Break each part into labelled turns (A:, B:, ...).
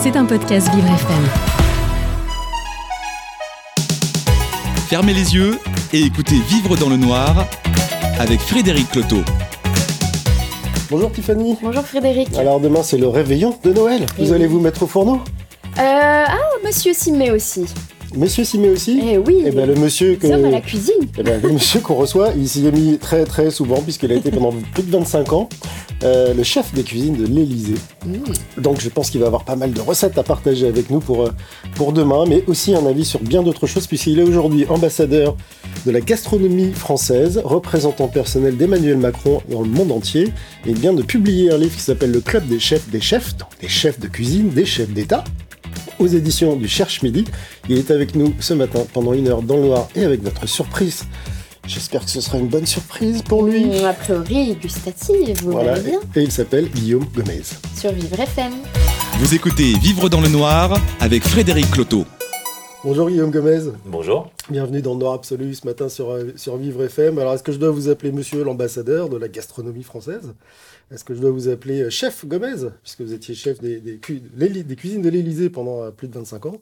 A: C'est un podcast Vivre FM.
B: Fermez les yeux et écoutez Vivre dans le noir avec Frédéric Cloteau.
C: Bonjour Tiffany.
D: Bonjour Frédéric.
C: Alors demain c'est le réveillon de Noël. Vous allez vous mettre au fourneau?
D: Euh, ah, monsieur Simé aussi.
C: Monsieur s'y met aussi?
D: Eh oui.
C: Eh ben le monsieur que...
D: Nous sommes à la cuisine.
C: Eh ben, le monsieur qu'on reçoit, il s'y est mis très très souvent puisqu'il a été pendant plus de 25 ans euh, le chef des cuisines de l'Élysée. Donc je pense qu'il va avoir pas mal de recettes à partager avec nous pour, euh, pour demain, mais aussi un avis sur bien d'autres choses puisqu'il est aujourd'hui ambassadeur de la gastronomie française, représentant personnel d'Emmanuel Macron dans le monde entier, et il vient de publier un livre qui s'appelle Le Club des chefs des chefs, donc des chefs de cuisine, des chefs d'État, aux éditions du Cherche Midi. Il est avec nous ce matin pendant une heure dans le noir et avec notre surprise. J'espère que ce sera une bonne surprise pour lui.
D: Mmh, a priori, gustative, vous
C: Voilà,
D: bien.
C: et il s'appelle Guillaume Gomez.
D: Sur Vivre FM.
B: Vous écoutez Vivre dans le noir avec Frédéric Cloteau.
C: Bonjour Guillaume Gomez,
E: Bonjour.
C: bienvenue dans le Noir Absolu ce matin sur, euh, sur Vivre FM. Alors est-ce que je dois vous appeler monsieur l'ambassadeur de la gastronomie française? Est-ce que je dois vous appeler euh, chef Gomez, puisque vous étiez chef des, des, cu- l'Éli- des cuisines de l'Élysée pendant euh, plus de 25 ans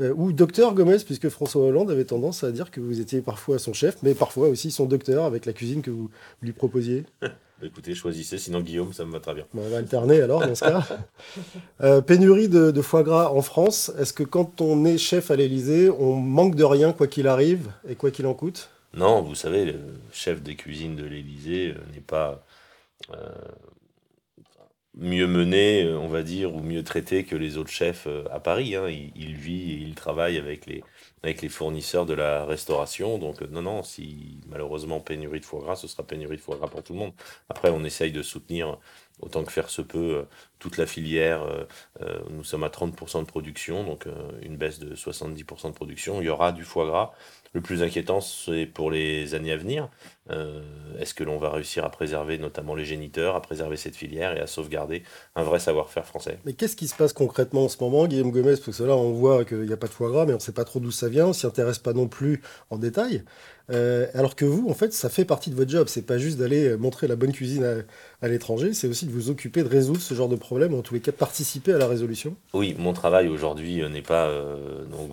C: Euh, Ou docteur Gomez, puisque François Hollande avait tendance à dire que vous étiez parfois son chef, mais parfois aussi son docteur avec la cuisine que vous lui proposiez
E: Bah, Écoutez, choisissez, sinon Guillaume, ça me va très bien.
C: On va alterner alors dans ce cas. Euh, pénurie de, de foie gras en France. Est-ce que quand on est chef à l'Élysée, on manque de rien quoi qu'il arrive et quoi qu'il en coûte?
E: Non, vous savez, le chef des cuisines de l'Élysée euh, n'est pas euh, mieux mené, euh, on va dire, ou mieux traité que les autres chefs euh, à Paris. hein. Il, il vit et il travaille avec les, avec les fournisseurs de la restauration. Donc, euh, non, non, si malheureusement pénurie de foie gras, ce sera pénurie de foie gras pour tout le monde. Après, on essaye de soutenir autant que faire se peut toute la filière. nous sommes à 30% de production, donc une baisse de 70% de production. Il y aura du foie gras. Le plus inquiétant, c'est pour les années à venir. Euh, Est-ce que l'on va réussir à préserver notamment les géniteurs, à préserver cette filière et à sauvegarder un vrai savoir-faire français?
C: Mais qu'est-ce qui se passe concrètement en ce moment, Guillaume Gomez Parce que là, on voit qu'il n'y a pas de foie gras, mais on ne sait pas trop d'où ça vient, on s'y intéresse pas non plus en détail. Euh, alors que vous, en fait, ça fait partie de votre job. C'est pas juste d'aller euh, montrer la bonne cuisine à, l'étranger, c'est aussi de vous occuper de résoudre ce genre de problème, en tous les cas participer à la résolution.
E: Oui, mon travail aujourd'hui euh, n'est pas.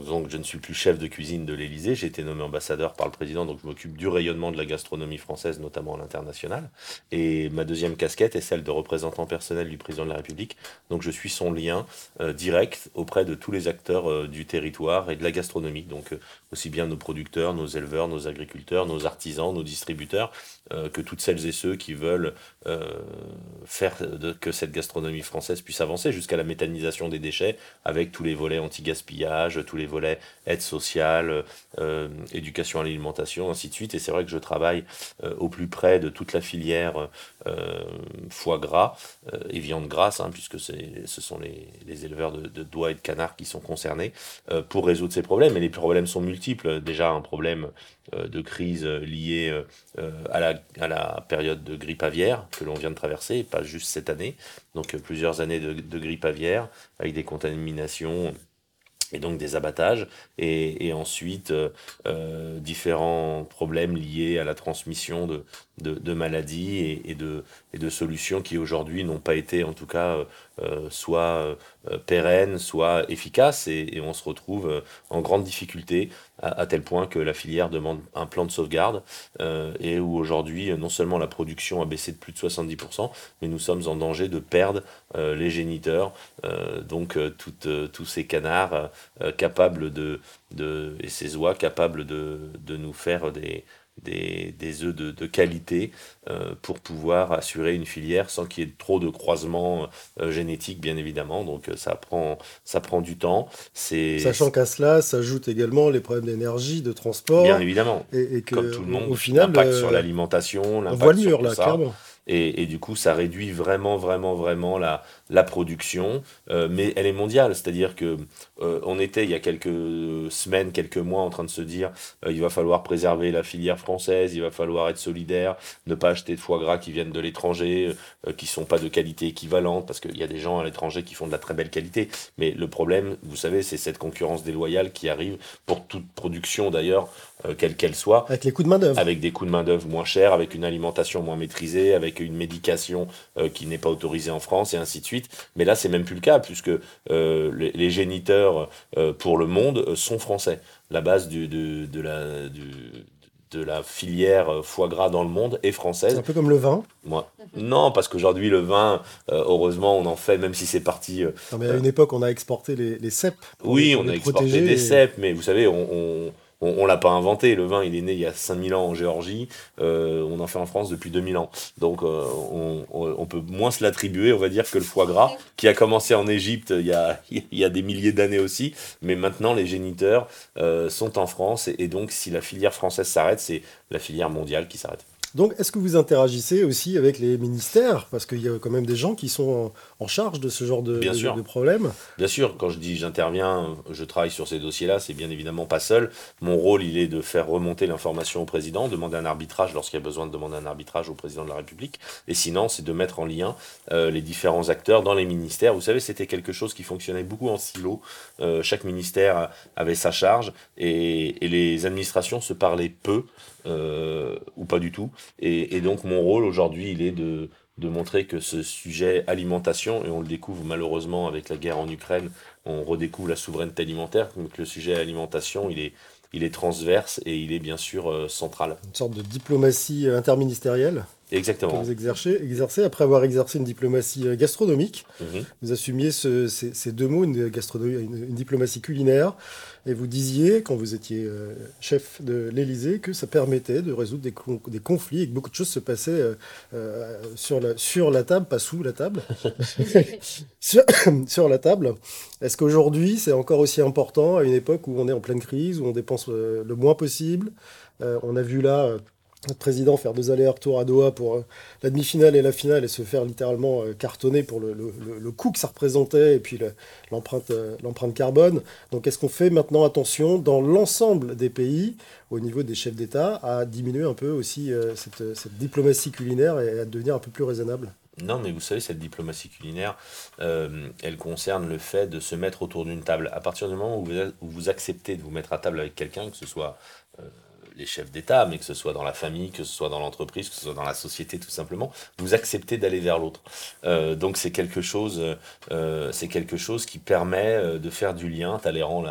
E: donc, je ne suis plus chef de cuisine de l'Élysée. J'ai été nommé ambassadeur par le président, donc je m'occupe du rayonnement de la gastronomie française, notamment à l'international. Et ma deuxième casquette est celle de représentant personnel du président de la République. Donc, je suis son lien direct auprès de tous les acteurs du territoire et de la gastronomie. Donc, aussi bien nos producteurs, nos éleveurs, nos agriculteurs, nos artisans, nos distributeurs, euh, que toutes celles et ceux qui veulent euh, faire que cette gastronomie française puisse avancer jusqu'à la méthanisation des déchets avec tous les volets anti-gaspillage, tous les volets aide sociale, euh, éducation à l'alimentation, ainsi de suite. Et c'est vrai que je travaille au plus près de toute la filière foie gras et viande grasse, hein, puisque ce sont les, éleveurs de, de doigts et de canards qui sont concernés, pour résoudre ces problèmes. Et les problèmes sont multiples. Déjà, un problème de crise euh, lié euh, euh, à, la, période de grippe aviaire que l'on vient de traverser, et pas juste cette année. Donc euh, plusieurs années de, grippe aviaire avec des contaminations et donc des abattages, et, ensuite euh, euh, différents problèmes liés à la transmission de, de, de maladies et, et, de, et de solutions qui aujourd'hui n'ont pas été en tout cas euh, euh, soit euh, pérennes, soit efficaces, et, et on se retrouve euh, en grande difficulté à, à tel point que la filière demande un plan de sauvegarde, euh, et où aujourd'hui non seulement la production a baissé de plus de 70%, mais nous sommes en danger de perdre euh, les géniteurs, euh, donc euh, euh, tous ces canards euh, capables de, de, et ces oies capables de, de nous faire des, des, des œufs de, de qualité euh, pour pouvoir assurer une filière sans qu'il y ait trop de croisements euh, génétiques, bien évidemment. Donc euh, ça prend, ça prend du temps. C'est
C: Sachant qu'à cela s'ajoutent également les problèmes d'énergie, de transport,
E: bien évidemment,
C: et, et que
E: comme tout le monde,
C: au final,
E: l'impact
C: euh,
E: sur l'alimentation,
C: on
E: l'impact
C: le
E: sur
C: mur
E: tout
C: là,
E: ça.
C: clairement.
E: Et, et du coup, ça réduit vraiment, vraiment, vraiment la, la production, euh, mais elle est mondiale. C'est-à-dire que euh, on était il y a quelques semaines, quelques mois, en train de se dire euh, il va falloir préserver la filière française, il va falloir être solidaire, ne pas acheter de foie gras qui viennent de l'étranger, qui sont pas de qualité équivalente, parce qu'il y a des gens à l'étranger qui font de la très belle qualité. Mais le problème, vous savez, c'est cette concurrence déloyale qui arrive pour toute production d'ailleurs, quelle qu'elle soit
C: Avec les coups de main-d'œuvre.
E: avec des coûts de main-d'œuvre moins chers, avec une alimentation moins maîtrisée, avec une médication qui n'est pas autorisée en France, et ainsi de suite. Suite. Mais là, c'est même plus le cas, puisque euh, les, les géniteurs euh, pour le monde euh, sont français. La base du, de, de la, du, de la filière foie gras dans le monde est
C: C'est
E: française.
C: un peu comme le vin.
E: Moi, non, parce qu'aujourd'hui, le vin, euh, heureusement, on en fait, même si c'est parti.
C: Non, mais à une époque, on a exporté les, les cèpes.
E: oui, on a exporté
C: protéger
E: des
C: et-
E: cèpes, mais vous savez, on, on, on, on l'a pas inventé. Le vin, il est né il y a 5000 ans en Géorgie. Euh, on en fait en France depuis 2000 ans. Donc, euh, on, peut moins se l'attribuer, on va dire, que le foie gras, qui a commencé en Égypte il y a, il y a des milliers d'années aussi. Mais maintenant, les géniteurs euh, sont en France. Et, et donc, si la filière française s'arrête, c'est la filière mondiale qui s'arrête.
C: Donc, est-ce que vous interagissez aussi avec les ministères? Parce qu'il y a quand même des gens qui sont en, en charge de ce genre de,
E: Bien
C: de-
E: sûr.
C: de problèmes.
E: Bien sûr, quand je dis j'interviens, je travaille sur ces dossiers-là, c'est bien évidemment pas seul. Mon rôle, il est de faire remonter l'information au président, demander un arbitrage lorsqu'il y a besoin de demander un arbitrage au président de la République. Et sinon, c'est de mettre en lien euh, les différents acteurs dans les ministères. Vous savez, c'était quelque chose qui fonctionnait beaucoup en silo. Euh, chaque ministère avait sa charge et, et les administrations se parlaient peu euh, ou pas du tout. Et, donc, mon rôle aujourd'hui, il est de de montrer que ce sujet alimentation, et on le découvre malheureusement avec la guerre en Ukraine, on redécouvre la souveraineté alimentaire, donc le sujet alimentation, il est, il est transverse et il est bien sûr euh, central.
C: Une sorte de diplomatie euh, que
E: Exactement.
C: vous exercez, exercez après avoir exercé une diplomatie euh, gastronomique.
E: Mhm.
C: Vous assumiez ce- ces, ces deux mots, une, gastronomie, une, une diplomatie culinaire, et vous disiez, quand vous étiez euh, chef de l'Élysée, que ça permettait de résoudre des, con- des conflits et que beaucoup de choses se passaient euh, euh, sur, la, sur la table, pas sous la table, sur, sur la table. Est-ce qu'aujourd'hui, c'est encore aussi important à une époque où on est en pleine crise, où on dépense euh, le moins possible Euh, On a vu là... notre président faire deux allers-retours à Doha pour euh, la demi-finale et la finale et se faire littéralement euh, cartonner pour le, le- le- coût que ça représentait et puis euh, l'empreinte carbone. Donc est-ce qu'on fait maintenant attention dans l'ensemble des pays, au niveau des chefs d'État, à diminuer un peu aussi cette, cette diplomatie culinaire et à devenir un peu plus raisonnable?
E: Non, mais vous savez, cette diplomatie culinaire, elle concerne le fait de se mettre autour d'une table. À partir du moment où vous, où vous acceptez de vous mettre à table avec quelqu'un, que ce soit les chefs d'État, mais que ce soit dans la famille, que ce soit dans l'entreprise, que ce soit dans la société, tout simplement, vous acceptez d'aller vers l'autre. Euh, donc c'est quelque chose, euh, c'est quelque chose qui permet euh, de faire du lien. Talleyrand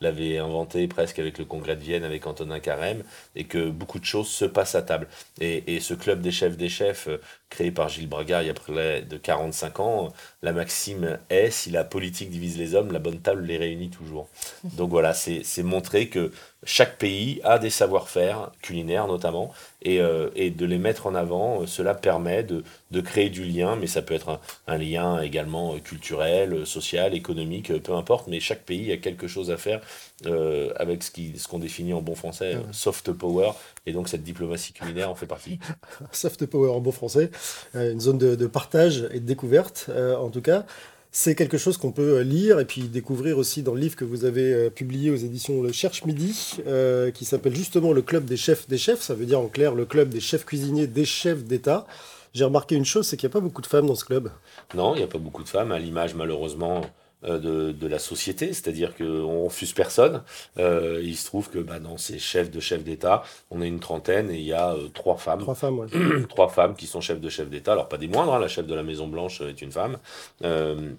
E: l'avait inventé presque avec le congrès de Vienne, avec Antonin Carême, et que beaucoup de choses se passent à table. Et, et ce club des chefs des chefs, euh, créé par Gilles Braga il y a près de 45 ans, euh, la maxime est si la politique divise les hommes, la bonne table les réunit toujours. Donc voilà, c'est montrer que chaque pays a des savoir-faire, culinaires notamment, et, euh, et de les mettre en avant, cela permet de, de créer du lien, mais ça peut être un, un lien également euh, culturel, euh, social, économique, euh, peu importe, mais chaque pays a quelque chose à faire euh, avec ce qui- ce qu'on définit en bon français, soft power, et donc cette diplomatie culinaire en fait partie.
C: soft power en bon français, une zone de, de partage et de découverte, euh, en tout cas. C'est quelque chose qu'on peut lire et puis découvrir aussi dans le livre que vous avez publié aux éditions Le Cherche Midi, euh, qui s'appelle justement le Club des chefs des chefs. Ça veut dire en clair le club des chefs cuisiniers des chefs d'État. J'ai remarqué une chose, c'est qu'il n'y a pas beaucoup de femmes dans ce club.
E: Non, il n'y a pas beaucoup de femmes, à l'image malheureusement euh, de, de la société, c'est-à-dire qu'on refuse personne. Euh, il se trouve que bah, dans ces chefs de chefs d'État, on est une trentaine et il y a euh, trois femmes.
C: Trois femmes, ouais.
E: trois femmes qui sont chefs de chefs d'État, alors pas des moindres, hein, la chef de la Maison Blanche est une femme. Euh,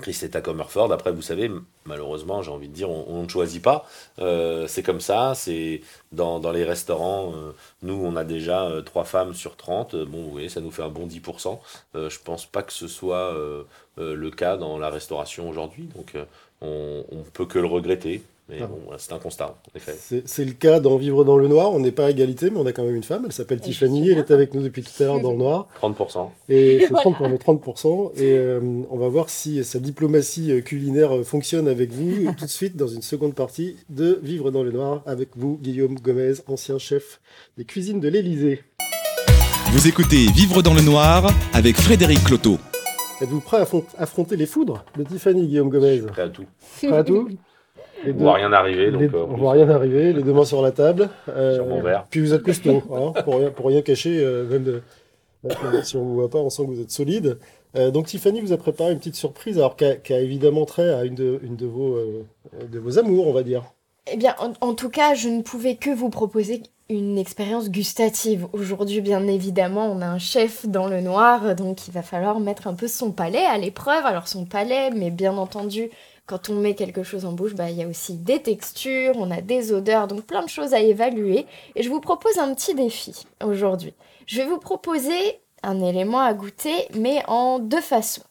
E: Christetta Comerford, après vous savez, malheureusement j'ai envie de dire, on, ne choisit pas, Euh, c'est comme ça, c'est dans, dans les restaurants, euh, nous on a déjà euh, trois femmes sur 30, Euh, bon vous voyez, ça nous fait un bon 10%, Euh, je pense pas que ce soit le cas dans la restauration aujourd'hui, donc on, on peut que le regretter, mais
C: Ah.
E: bon, voilà, c'est un constat, en effet.
C: C'est le cas dans Vivre dans le Noir. On n'est pas à égalité, mais on a quand même une femme. Elle s'appelle Tiffany. Elle est avec nous depuis tout à l'heure dans le Noir.
E: 30%.
C: Et c'est
D: Voilà.
C: 30 pour les 30%. Et euh, on va voir si sa diplomatie euh, culinaire euh, fonctionne avec vous tout de suite dans une seconde partie de Vivre dans le Noir avec vous, Guillaume Gomez, ancien chef des cuisines de l'Élysée.
B: Vous écoutez Vivre dans le noir avec Frédéric Cloteau.
C: Êtes-vous prêt à affron- affronter les foudres de Tiffany, Guillaume Gomez?
E: Prêt à tout.
C: Prêt à tout? Les
E: On voit rien arriver, donc
C: les-
E: euh,
C: on voit rien arriver, les deux mains sur la table. Euh,
E: Sur mon verre.
C: Puis vous êtes costaud, hein, pour, rien, pour rien cacher, euh, même de- euh, si on ne vous voit pas, on sent que vous êtes solide. Euh, donc Tiffany vous a préparé une petite surprise, alors qui a, évidemment trait à une de, une de, vos, euh, de vos amours, on va dire.
D: Eh bien, en, en tout cas, je ne pouvais que vous proposer une expérience gustative. Aujourd'hui, bien évidemment, on a un chef dans le noir, donc il va falloir mettre un peu son palais à l'épreuve. Alors son palais, mais bien entendu, quand on met quelque chose en bouche, bah, il y a aussi des textures, on a des odeurs, donc plein de choses à évaluer. Et je vous propose un petit défi aujourd'hui. Je vais vous proposer un élément à goûter, mais en deux façons.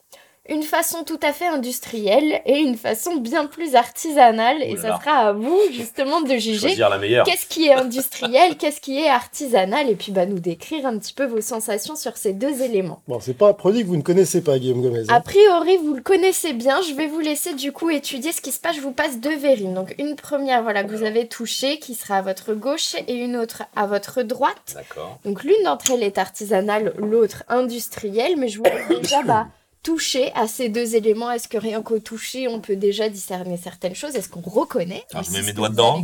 D: Une façon tout à fait industrielle et une façon bien plus artisanale. Et ça
E: là.
D: sera à vous justement de juger qu'est-ce qui est industriel, qu'est-ce qui est artisanal, et puis bah, nous décrire un petit peu vos sensations sur ces deux éléments.
C: Bon, c'est pas un produit que vous ne connaissez pas, Guillaume Gomez. hein.
D: A priori, vous le connaissez bien. Je vais vous laisser du coup étudier ce qui se passe. Je vous passe deux verrines. Donc une première, voilà, que vous avez touchée, qui sera à votre gauche, et une autre à votre droite.
E: D'accord.
D: Donc l'une d'entre elles est artisanale, l'autre industrielle, mais je vous laisse déjà bah, toucher à ces deux éléments. Est-ce que rien qu'au toucher, on peut déjà discerner certaines choses? Est-ce qu'on reconnaît?
E: Alors, je
D: Et
E: mets mes
D: ce
E: doigts dedans.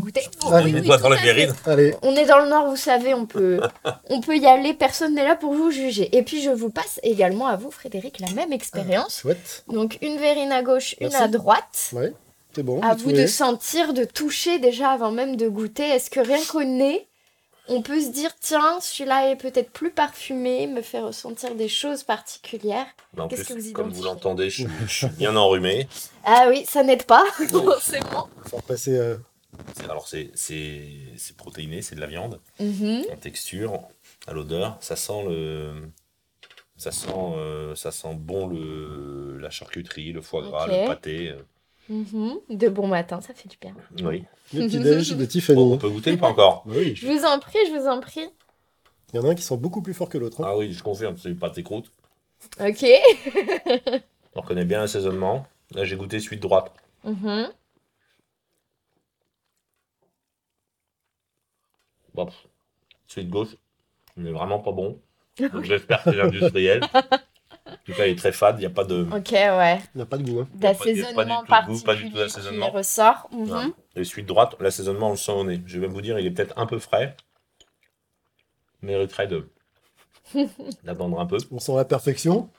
C: Allez.
E: mes
D: oui,
E: doigts dans la verrine.
D: On est dans le nord, vous savez, on peut, on peut y aller, personne n'est là pour vous juger. Et puis je vous passe également à vous, Frédéric, la même expérience.
C: chouette.
D: Donc une verrine à gauche, une à droite.
C: Ouais, c'est bon.
D: À vous de sentir, de toucher déjà avant même de goûter. Est-ce que rien qu'au nez, on peut se dire, tiens, celui-là est peut-être plus parfumé, me fait ressentir des choses particulières Qu'est-ce que vous
E: comme vous l'entendez, je suis, je suis bien enrhumé.
D: Ah oui, ça n'aide pas, forcément.
C: Faut repasser, euh,
E: C'est- Alors, c'est- c'est c'est protéiné, c'est de la viande.
D: Mhm.
E: En texture, à l'odeur, ça sent le. Ça sent, euh, ça sent bon le, la charcuterie, le foie gras, le pâté.
D: Mhm. De bon matin, ça fait du bien.
E: Oui.
C: le petit-déj de Tiffany.
E: Bon, on peut goûter ou pas encore
C: Bah oui,
D: Je vous en prie, je vous en prie.
C: il y en a un qui sent beaucoup plus fort que l'autre. hein.
E: Ah oui, je confirme, c'est du pâté croûte.
D: Ok.
E: On reconnaît bien l'assaisonnement. Là, j'ai goûté de droite. Bon, pff, celui de gauche, n'est vraiment pas bon. Donc, j'espère que c'est industriel. En tout cas, il est très fade, il n'y a pas de.
D: Ok, ouais.
C: Il n'a pas de goût. Hein.
E: A a
D: D'assaisonnement
E: goût, pas du tout
D: particulier
E: d'assaisonnement.
D: ressort. Mhm.
E: Non. Et celui de droite, l'assaisonnement, on le sent au nez. Je vais vous dire, il est peut-être un peu frais. Il mériterait de d'attendre un peu.
C: On sent la perfection.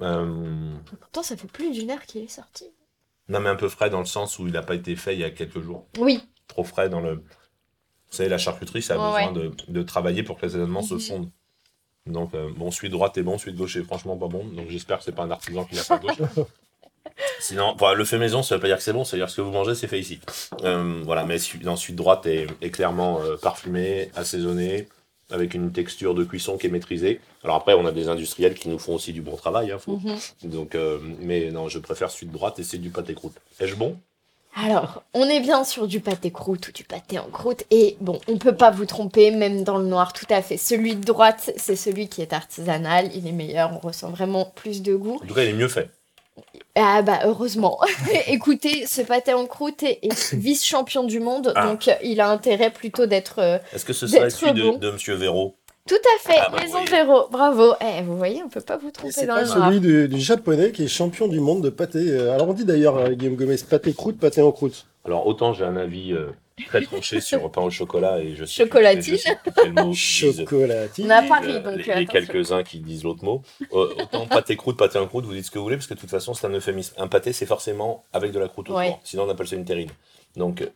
E: Euh,
D: Pourtant, ça fait plus d'une heure qu'il est sorti.
E: non, mais un peu frais dans le sens où il n'a pas été fait il y a quelques jours.
D: Oui.
E: Trop frais dans le. Vous savez, la charcuterie, ça a besoin de, de travailler pour que l'assaisonnement se
D: Mhm.
E: Donc, euh, bon, de droite est bon, celui de gauche est franchement pas bon. Donc, j'espère que c'est pas un artisan qui l'a fait à gauche. Sinon, le fait maison, ça veut pas dire que c'est bon, ça veut dire que ce que vous mangez, c'est fait ici. Euh, voilà, mais non, celui de droite est, est clairement euh, parfumé, assaisonné, avec une texture de cuisson qui est maîtrisée. Alors après, on a des industriels qui nous font aussi du bon travail. hein, faut-
D: Mhm.
E: Donc, euh, mais non, je préfère celui de droite et c'est du pâté croûte. Est-ce bon?
D: Alors, on est bien sur du pâté croûte ou du pâté en croûte. Et bon, on peut pas vous tromper, même dans le noir, tout à fait. Celui de droite, c'est celui qui est artisanal. Il est meilleur, on ressent vraiment plus de goût.
E: En tout cas, il est mieux fait.
D: Ah bah, heureusement. Écoutez, ce pâté en croûte est, est vice-champion du monde.
E: Ah.
D: Donc, il a intérêt plutôt d'être... euh,
E: Est-ce que ce serait celui de, de Monsieur Véro
D: Tout à fait,
E: Ah bah,
D: Maison
E: oui.
D: Véro, bravo. Eh, vous voyez, on peut pas vous tromper
C: c'est
D: dans
C: pas
D: le
C: celui du, du japonais qui est champion du monde de pâté. euh, Alors on dit d'ailleurs, euh, Guillaume Gomez, pâté croûte, pâté en croûte.
E: Alors, autant j'ai un avis euh, très tranché sur pain au chocolat et je sais
D: Chocolatine.
E: je sais
C: Chocolatine.
D: On a Paris,
E: les-
D: donc, euh,
E: les
D: attention.
E: quelques-uns qui disent l'autre mot. Euh, autant pâté croûte, pâté en croûte, vous dites ce que vous voulez, parce que de toute façon, c'est un euphémisme. Un pâté, c'est forcément avec de la croûte autour.
D: Ouais.
E: Sinon, on appelle ça une terrine. Donc, euh,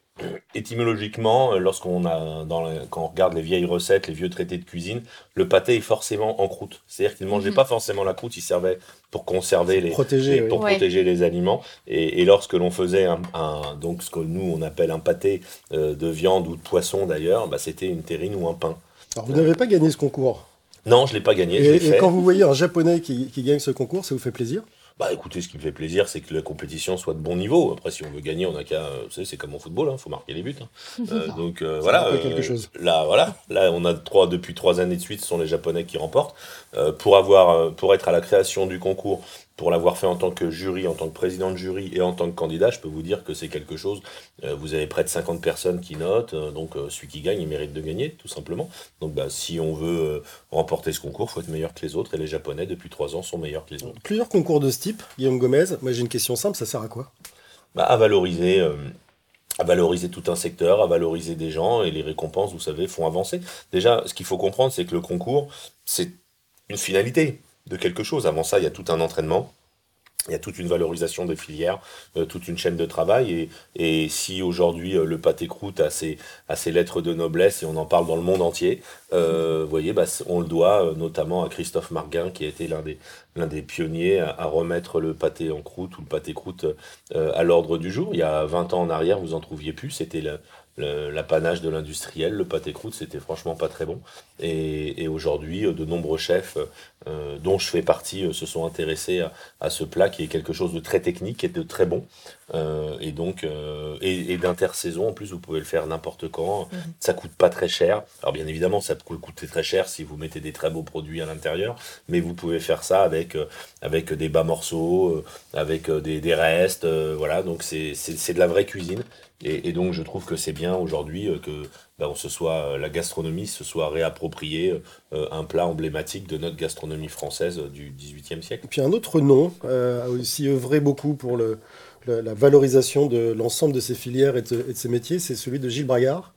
E: étymologiquement, euh, lorsqu'on a, dans la- quand on regarde les vieilles recettes, les vieux traités de cuisine, le pâté est forcément en croûte. C'est-à-dire qu'il ne mangeait
D: Mhm.
E: pas forcément la croûte, il servait pour conserver les,
C: Protégé,
E: les-
C: oui.
E: pour
D: Ouais.
E: protéger les aliments. Et, et lorsque l'on faisait un, un- donc ce que nous on appelle un pâté euh, de viande ou de poisson d'ailleurs, bah, c'était une terrine ou un pain.
C: Alors vous n'avez pas gagné ce concours?
E: Non, je l'ai pas gagné. je
C: Et, et
E: fait.
C: quand vous voyez un japonais qui, qui gagne ce concours, ça vous fait plaisir?
E: Bah écoutez, ce qui me fait plaisir, c'est que la compétition soit de bon niveau. Après, si on veut gagner, on n'a qu'à. euh, Vous savez, c'est comme en football, il faut marquer les buts. hein. Euh, donc euh, voilà.
C: rappelle quelque chose.
E: Là, voilà. Là, on a trois depuis trois années de suite, ce sont les Japonais qui remportent. Euh, pour avoir, euh, pour être à la création du concours, pour l'avoir fait en tant que jury, en tant que président de jury et en tant que candidat, je peux vous dire que c'est quelque chose. Euh, vous avez près de 50 personnes qui notent, euh, donc euh, celui qui gagne, il mérite de gagner, tout simplement. Donc, bah, si on veut remporter ce concours, faut être meilleur que les autres, et les Japonais depuis trois ans sont meilleurs que les autres.
C: Plusieurs concours de ce type, Guillaume Gomez. Moi j'ai une question simple, ça sert à quoi?
E: Bah, à valoriser euh, à valoriser tout un secteur, à valoriser des gens et les récompenses, vous savez, font avancer. Déjà, ce qu'il faut comprendre, c'est que le concours, c'est une finalité de quelque chose. Avant ça, il y a tout un entraînement. il y a toute une valorisation des filières, euh, toute une chaîne de travail. Et, si aujourd'hui euh, le pâté croûte a ses, lettres de noblesse et on en parle dans le monde entier, euh, vous voyez, bah, on le doit notamment à Christophe Marguin qui a été l'un des, pionniers à, remettre le pâté en croûte ou le pâté croûte à l'ordre du jour. Il y a 20 ans en arrière, vous en trouviez plus. C'était l'apanage de l'industriel. Le pâté croûte, c'était franchement pas très bon. Et, et aujourd'hui, euh, de nombreux chefs, euh, dont je fais partie, euh, se sont intéressés à, à ce plat qui est quelque chose de très technique et de très bon. Euh, et donc, euh, et, et d'intersaison, en plus, vous pouvez le faire n'importe quand.
D: Mhm.
E: Ça coûte pas très cher. Alors, bien évidemment, ça peut coûter très cher si vous mettez des très beaux produits à l'intérieur, mais vous pouvez faire ça avec, euh, avec des bas morceaux, euh, avec euh, des, des restes. euh, voilà, donc c'est c'est- c'est de la vraie cuisine. Et, et donc, je trouve que c'est bien aujourd'hui euh, que ben, on se soit, euh, la gastronomie se soit réappropriée euh, un plat emblématique de notre gastronomie française euh, du XVIIIe siècle.
C: Et puis un autre nom euh, a aussi œuvré beaucoup pour le, la valorisation de l'ensemble de ces filières et de, ces métiers, c'est celui de Gilles Bragard,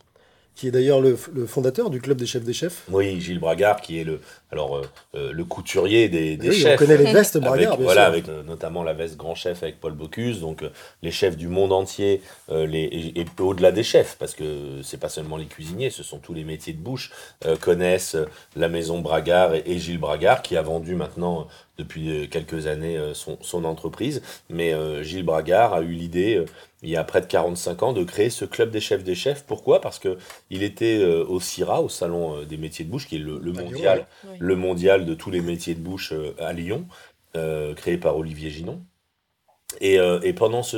C: qui est d'ailleurs le, le fondateur du club des chefs des chefs.
E: Oui, Gilles Bragard, qui est le, alors, euh, euh, le couturier des, des
C: Oui,
E: chefs.
C: on connaît les vestes
E: Avec,
C: Bragard, bien
E: voilà,
C: sûr.
E: avec euh, notamment la veste grand chef avec Paul Bocuse, donc euh, les chefs du monde entier, euh, les, et, et au-delà des chefs, parce que c'est pas seulement les cuisiniers, ce sont tous les métiers de bouche, euh, connaissent la maison Bragard et, et Gilles Bragard, qui a vendu maintenant depuis quelques années euh, son, son entreprise. Mais euh, Gilles Bragard a eu l'idée, euh, il y a près de 45 ans, de créer ce club des chefs des chefs. Pourquoi? Parce que il était euh, au CIRA, au salon des métiers de bouche, qui est le, le
C: Lyon,
E: mondial. Le mondial de tous les métiers de bouche euh, à Lyon, euh, créé par Olivier Ginon. Et, euh, pendant ce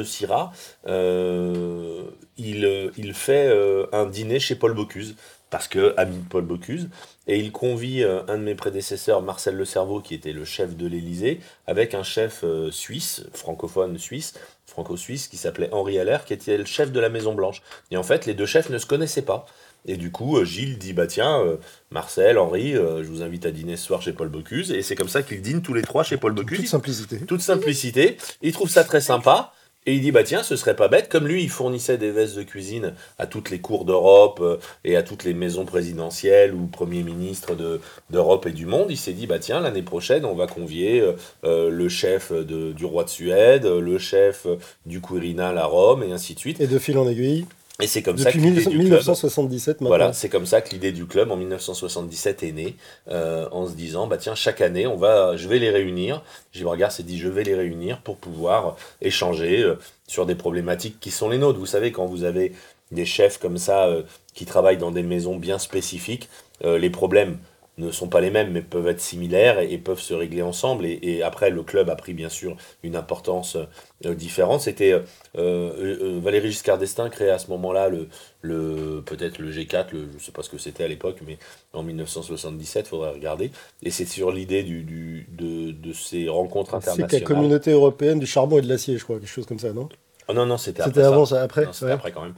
E: euh, il, fait un dîner chez Paul Bocuse, parce que ami de Paul Bocuse, et il convie un de mes prédécesseurs, Marcel Le Cerveau, qui était le chef de l'Élysée, avec un chef suisse, francophone suisse, franco-suisse, qui s'appelait Henri Allaire, qui était le chef de la Maison Blanche. Et en fait, les deux chefs ne se connaissaient pas. Et du coup, euh, Gilles dit bah tiens, euh, Marcel, Henri, euh, je vous invite à dîner ce soir chez Paul Bocuse. Et c'est comme ça qu'ils dînent tous les trois chez Paul Bocuse.
C: Toute simplicité.
E: Toute simplicité. Il trouve ça très sympa. Et il dit bah tiens, ce serait pas bête. Comme lui, il fournissait des vestes de cuisine à toutes les cours d'Europe euh, et à toutes les maisons présidentielles ou premiers ministres de- d'Europe et du monde. Il s'est dit bah tiens, l'année prochaine, on va convier euh, le chef de- du roi de Suède, le chef du Quirinal à Rome et ainsi de suite.
C: Et de fil en aiguille,
E: Et c'est comme ça que l'idée du club-
C: 1977 maintenant.
E: voilà, c'est comme ça que l'idée du club en 1977 est née, euh, en se disant bah tiens chaque année on va, je vais les réunir. Gilles Bragard s'est dit je vais les réunir pour pouvoir échanger euh, sur des problématiques qui sont les nôtres. Vous savez quand vous avez des chefs comme ça euh, qui travaillent dans des maisons bien spécifiques, euh, les problèmes ne sont pas les mêmes mais peuvent être similaires et, et peuvent se régler ensemble. Et, et après le club a pris bien sûr une importance euh, différente. C'était euh, euh, euh, Valéry Giscard d'Estaing créé à ce moment-là le, le peut-être le G4, le, je sais pas ce que c'était à l'époque, mais en 1977, faudrait regarder. Et c'est sur l'idée du, du, de, de ces rencontres
C: C'est
E: internationales.
C: la communauté européenne du charbon et de l'acier, je crois, quelque chose comme ça, non?
E: Oh non, non, c'était après
C: C'était avant, ça, après
E: Non, c'était
C: Ouais.
E: après quand même.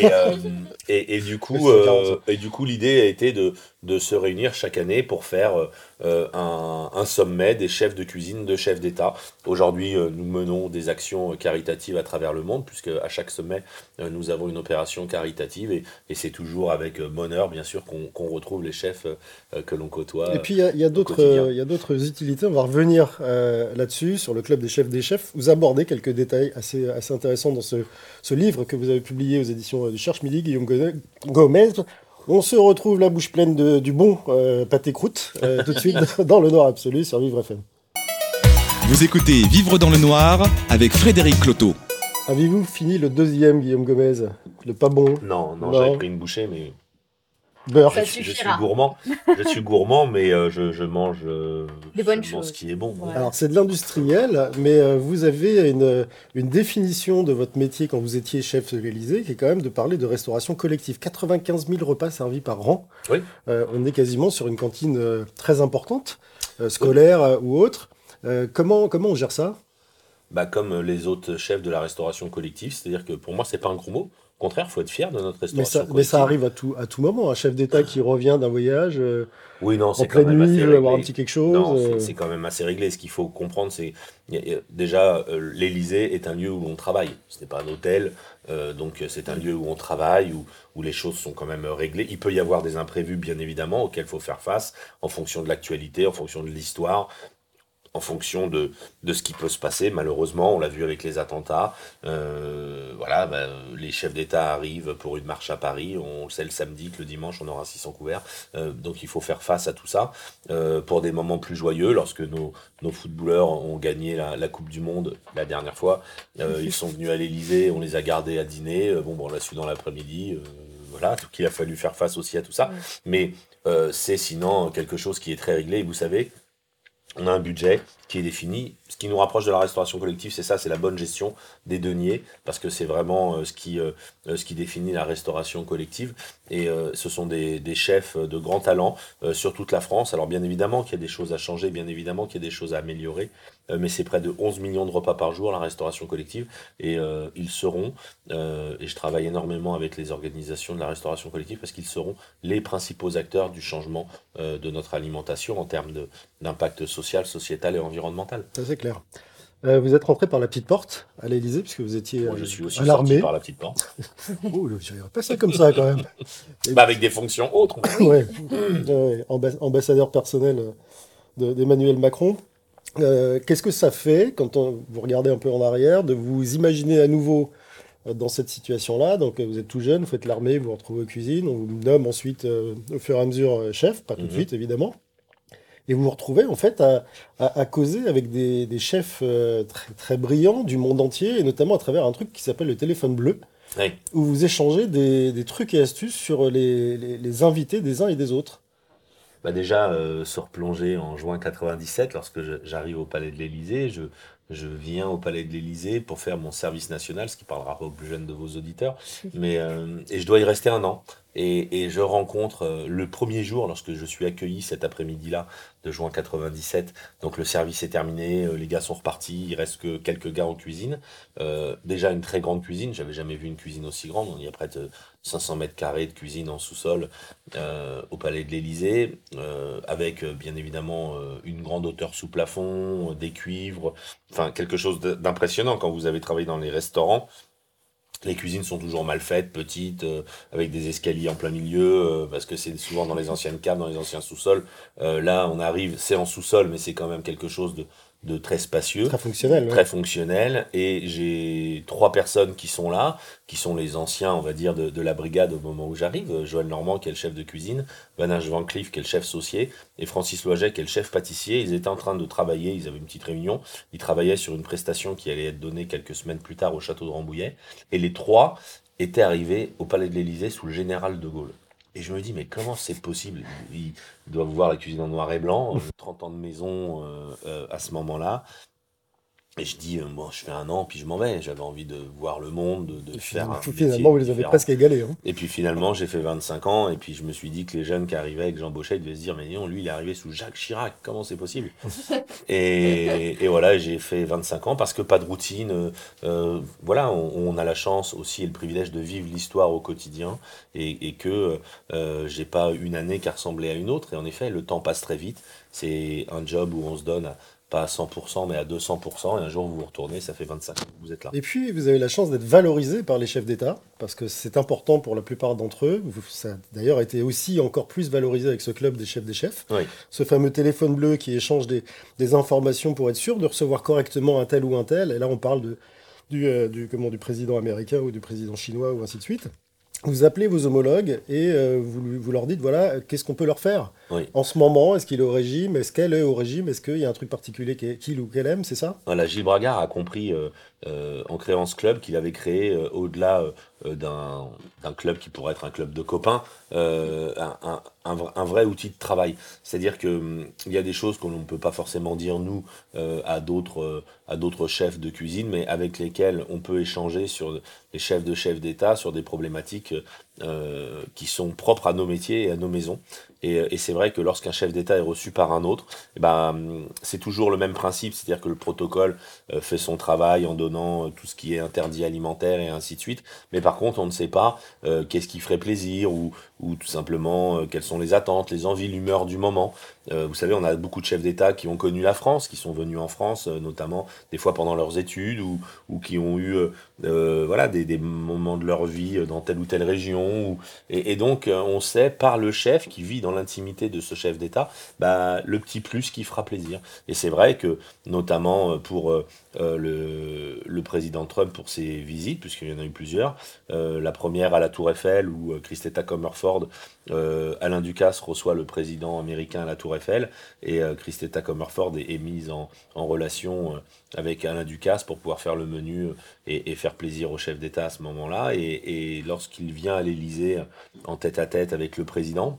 E: Et, euh, et, et du coup,
C: c'est 40,
E: euh, et du coup, l'idée a été de, de se réunir chaque année pour faire euh, un, un sommet des chefs de cuisine, de chefs d'État. Aujourd'hui, euh, nous menons des actions caritatives à travers le monde, puisque à chaque sommet, euh, nous avons une opération caritative, et, et c'est toujours avec bonheur, bien sûr, qu'on qu'on retrouve les chefs euh, que l'on côtoie.
C: Et puis il y a, a d'autres
E: quotidien.
C: euh, il y a d'autres utilités. On va revenir euh, là-dessus, sur le club des chefs des chefs. Vous abordez quelques détails assez, assez intéressants dans ce, ce livre que vous avez publié aux éditions euh, du Cherche Midi, Guillaume Go- Gomez. On se retrouve la bouche pleine de, du bon euh, pâté croûte, euh, tout de suite dans le noir absolu sur Vivre FM.
B: Vous écoutez Vivre dans le noir avec Frédéric Cloteau.
C: Avez-vous fini le deuxième, Guillaume Gomez? Le pas bon?
E: Non, non,
C: Non.
E: j'avais pris une bouchée, mais
C: Beurre
D: Ça
E: je, suis- je suis
D: suffira.
E: gourmand. je suis gourmand, mais euh, je, je mange, euh,
D: Des bonnes
E: je mange ce qui est bon.
C: Alors, c'est de l'industriel, mais euh, vous avez une, une définition de votre métier quand vous étiez chef de l'Élysée, qui est quand même de parler de restauration collective. 95 000 repas servis par an.
E: Oui.
C: Euh, on est quasiment sur une cantine euh, très importante, euh, scolaire euh, ou autre. Euh, comment, comment on gère ça?
E: Bah, comme les autres chefs de la restauration collective, c'est-à-dire que pour moi, c'est pas un gros mot. Au contraire, il faut être fier de notre
C: mais
E: restauration
C: ça, mais ça arrive à tout, à tout moment. Un chef d'État qui revient d'un voyage euh,
E: Oui, non,
C: en pleine nuit, il veut avoir un petit quelque chose.
E: Non,
C: euh,
E: c'est- quand même assez réglé. Ce qu'il faut comprendre, c'est déjà euh, l'Élysée est un lieu où on travaille. Ce n'est pas un hôtel, euh, donc c'est un lieu où on travaille, où, où les choses sont quand même réglées. Il peut y avoir des imprévus, bien évidemment, auxquels il faut faire face en fonction de l'actualité, en fonction de l'histoire, en fonction de, de ce qui peut se passer. Malheureusement, on l'a vu avec les attentats. Euh, voilà, bah, les chefs d'État arrivent pour une marche à Paris. On le sait le samedi que le dimanche, on aura 600 couverts. Euh, donc il faut faire face à tout ça. Euh, pour des moments plus joyeux, lorsque nos, nos footballeurs ont gagné la, la, Coupe du Monde la dernière fois, ils sont venus à l'Elysée, on les a gardés à dîner. bon, bon on l'a su dans l'après-midi. voilà, donc il a fallu faire face aussi à tout ça. Mais c'est sinon quelque chose qui est très réglé. Et vous savez, on a un budget qui est défini. Ce qui nous rapproche de la restauration collective, c'est ça, c'est la bonne gestion des deniers, parce que c'est vraiment euh, ce, qui, euh, euh, ce qui définit la restauration collective. Et ce sont des, des, chefs de grand talent sur toute la France. Alors bien évidemment qu'il y a des choses à changer, bien évidemment qu'il y a des choses à améliorer, mais c'est près de 11 millions de repas par jour, la restauration collective, et ils seront, et je travaille énormément avec les organisations de la restauration collective, parce qu'ils seront les principaux acteurs du changement de notre alimentation en termes d'impact social, sociétal et environnemental.
C: Ça, c'est clair. Euh, vous êtes rentré par la petite porte à l'Elysée, puisque vous étiez
E: Moi, je suis aussi sorti par la petite porte.
C: oh, je pas ça comme ça, quand même.
E: bah, avec des fonctions autres.
C: ouais. ambassadeur personnel d'Emmanuel Macron. Euh, qu'est-ce que ça fait, quand on, vous regardez un peu en arrière, de vous imaginer à nouveau euh, dans cette situation-là? Donc, vous êtes tout jeune, vous faites l'armée, vous vous retrouvez aux cuisines, on vous nomme ensuite, au fur et à mesure, chef, pas tout de mhm. suite, évidemment. Et vous vous retrouvez en fait à, causer avec des, chefs euh, très, très, brillants du monde entier, et notamment à travers un truc qui s'appelle le téléphone bleu, où vous échangez des, trucs et astuces sur les, invités des uns et des autres.
E: Bah déjà, euh, se replonger en juin 97, lorsque j'arrive au Palais de l'Élysée, je, je viens au Palais de l'Élysée pour faire mon service national, ce qui parlera pas aux plus jeunes de vos auditeurs. Mais, euh, et je dois y rester un an. Et, et je rencontre euh, le premier jour, lorsque je suis accueilli cet après-midi-là, de juin 97. Donc le service est terminé, euh, les gars sont repartis, il reste que quelques gars en cuisine. Euh, déjà une très grande cuisine, j'avais jamais vu une cuisine aussi grande. On y a près de 500 mètres carrés de cuisine en sous-sol euh, au Palais de l'Élysée, euh, avec bien évidemment une grande hauteur sous plafond, des cuivres, enfin quelque chose d'impressionnant quand vous avez travaillé dans les restaurants. Les cuisines sont toujours mal faites, petites, euh, avec des escaliers en plein milieu, euh, parce que c'est souvent dans les anciennes caves, dans les anciens sous-sols. Euh, là, on arrive, c'est en sous-sol, mais c'est quand même quelque chose de, de très spacieux.
C: Très fonctionnel.
E: Très fonctionnel. Et j'ai trois personnes qui sont là, qui sont les anciens, on va dire, de, de la brigade au moment où j'arrive. Joël Normand, qui est le chef de cuisine, Vanage Van Cleef, qui est le chef saucier, et Francis Loiget, qui est le chef pâtissier. Ils étaient en train de travailler, ils avaient une petite réunion. Ils travaillaient sur une prestation qui allait être donnée quelques semaines plus tard au château de Rambouillet. Et les trois étaient arrivés au palais de l'Élysée sous le général de Gaulle. Et je me dis, mais comment c'est possible? Ils doivent voir la cuisine en noir et blanc, 30 ans de maison euh, euh, à ce moment-là. Et je dis, moi, euh, bon, je fais un an, puis je m'en vais. J'avais envie de voir le monde, de, de faire un
C: Finalement, vous les avez presque égalés. Hein.
E: Et puis finalement, j'ai fait 25 ans, et puis je me suis dit que les jeunes qui arrivaient avec Jean Bauchet devaient se dire, mais non, lui, il est arrivé sous Jacques Chirac, comment c'est possible? Et, et, voilà, j'ai fait 25 ans parce que pas de routine. Euh, euh, voilà, on, a la chance aussi et le privilège de vivre l'histoire au quotidien, et, et que euh, j'ai pas une année qui a ressemblé à une autre. Et en effet, le temps passe très vite. C'est un job où on se donne pas à 100%, mais à 200%, et un jour vous vous retournez, ça fait 25 ans que vous êtes là.
C: Et puis, vous avez la chance d'être valorisé par les chefs d'État, parce que c'est important pour la plupart d'entre eux. Ça a d'ailleurs été aussi encore plus valorisé avec ce club des chefs des chefs. Ce fameux téléphone bleu qui échange des, des, informations pour être sûr de recevoir correctement un tel ou un tel. Et là, on parle de, du, euh, du, comment, du président américain ou du président chinois, ou ainsi de suite vous appelez vos homologues et euh, vous, vous, leur dites voilà, qu'est-ce qu'on peut leur faire en ce moment Est-ce qu'il est au régime? Est-ce qu'elle est au régime? Est-ce qu'il y a un truc particulier qu'il ou qu'elle aime? C'est ça?
E: Voilà, Gilles Bragard a compris euh, euh, en créant ce club qu'il avait créé au-delà d'un club qui pourrait être un club de copains, un, vrai outil de travail. C'est-à-dire qu'il hum, y a des choses qu'on ne peut pas forcément dire nous à d'autres à d'autres chefs de cuisine, mais avec lesquels on peut échanger sur les chefs de chefs d'État, sur des problématiques euh, qui sont propres à nos métiers et à nos maisons. Et, et c'est vrai que lorsqu'un chef d'État est reçu par un autre, eh ben, c'est toujours le même principe, c'est-à-dire que le protocole euh, fait son travail en donnant euh, tout ce qui est interdit alimentaire et ainsi de suite. Mais par contre, on ne sait pas qu'est-ce qui ferait plaisir ou, ou tout simplement quelles sont les attentes, les envies, l'humeur du moment. vous savez, on a beaucoup de chefs d'État qui ont connu la France, qui sont venus en France, notamment des fois pendant leurs études ou, ou qui ont eu voilà, des, des, moments de leur vie dans telle ou telle région. et, et, donc, on sait par le chef qui vit dans l'intimité de ce chef d'État, bah, le petit plus qui fera plaisir. Et c'est vrai que, notamment pour le, le, président Trump, pour ses visites, puisqu'il y en a eu plusieurs, la première à la Tour Eiffel, où Christetta Comerford, Alain Ducasse reçoit le président américain à la Tour Eiffel, et Christetta Comerford est, mise en, relation avec Alain Ducasse pour pouvoir faire le menu et, faire plaisir au chef d'État à ce moment-là. Et, lorsqu'il vient à l'Élysée en tête à tête avec le président,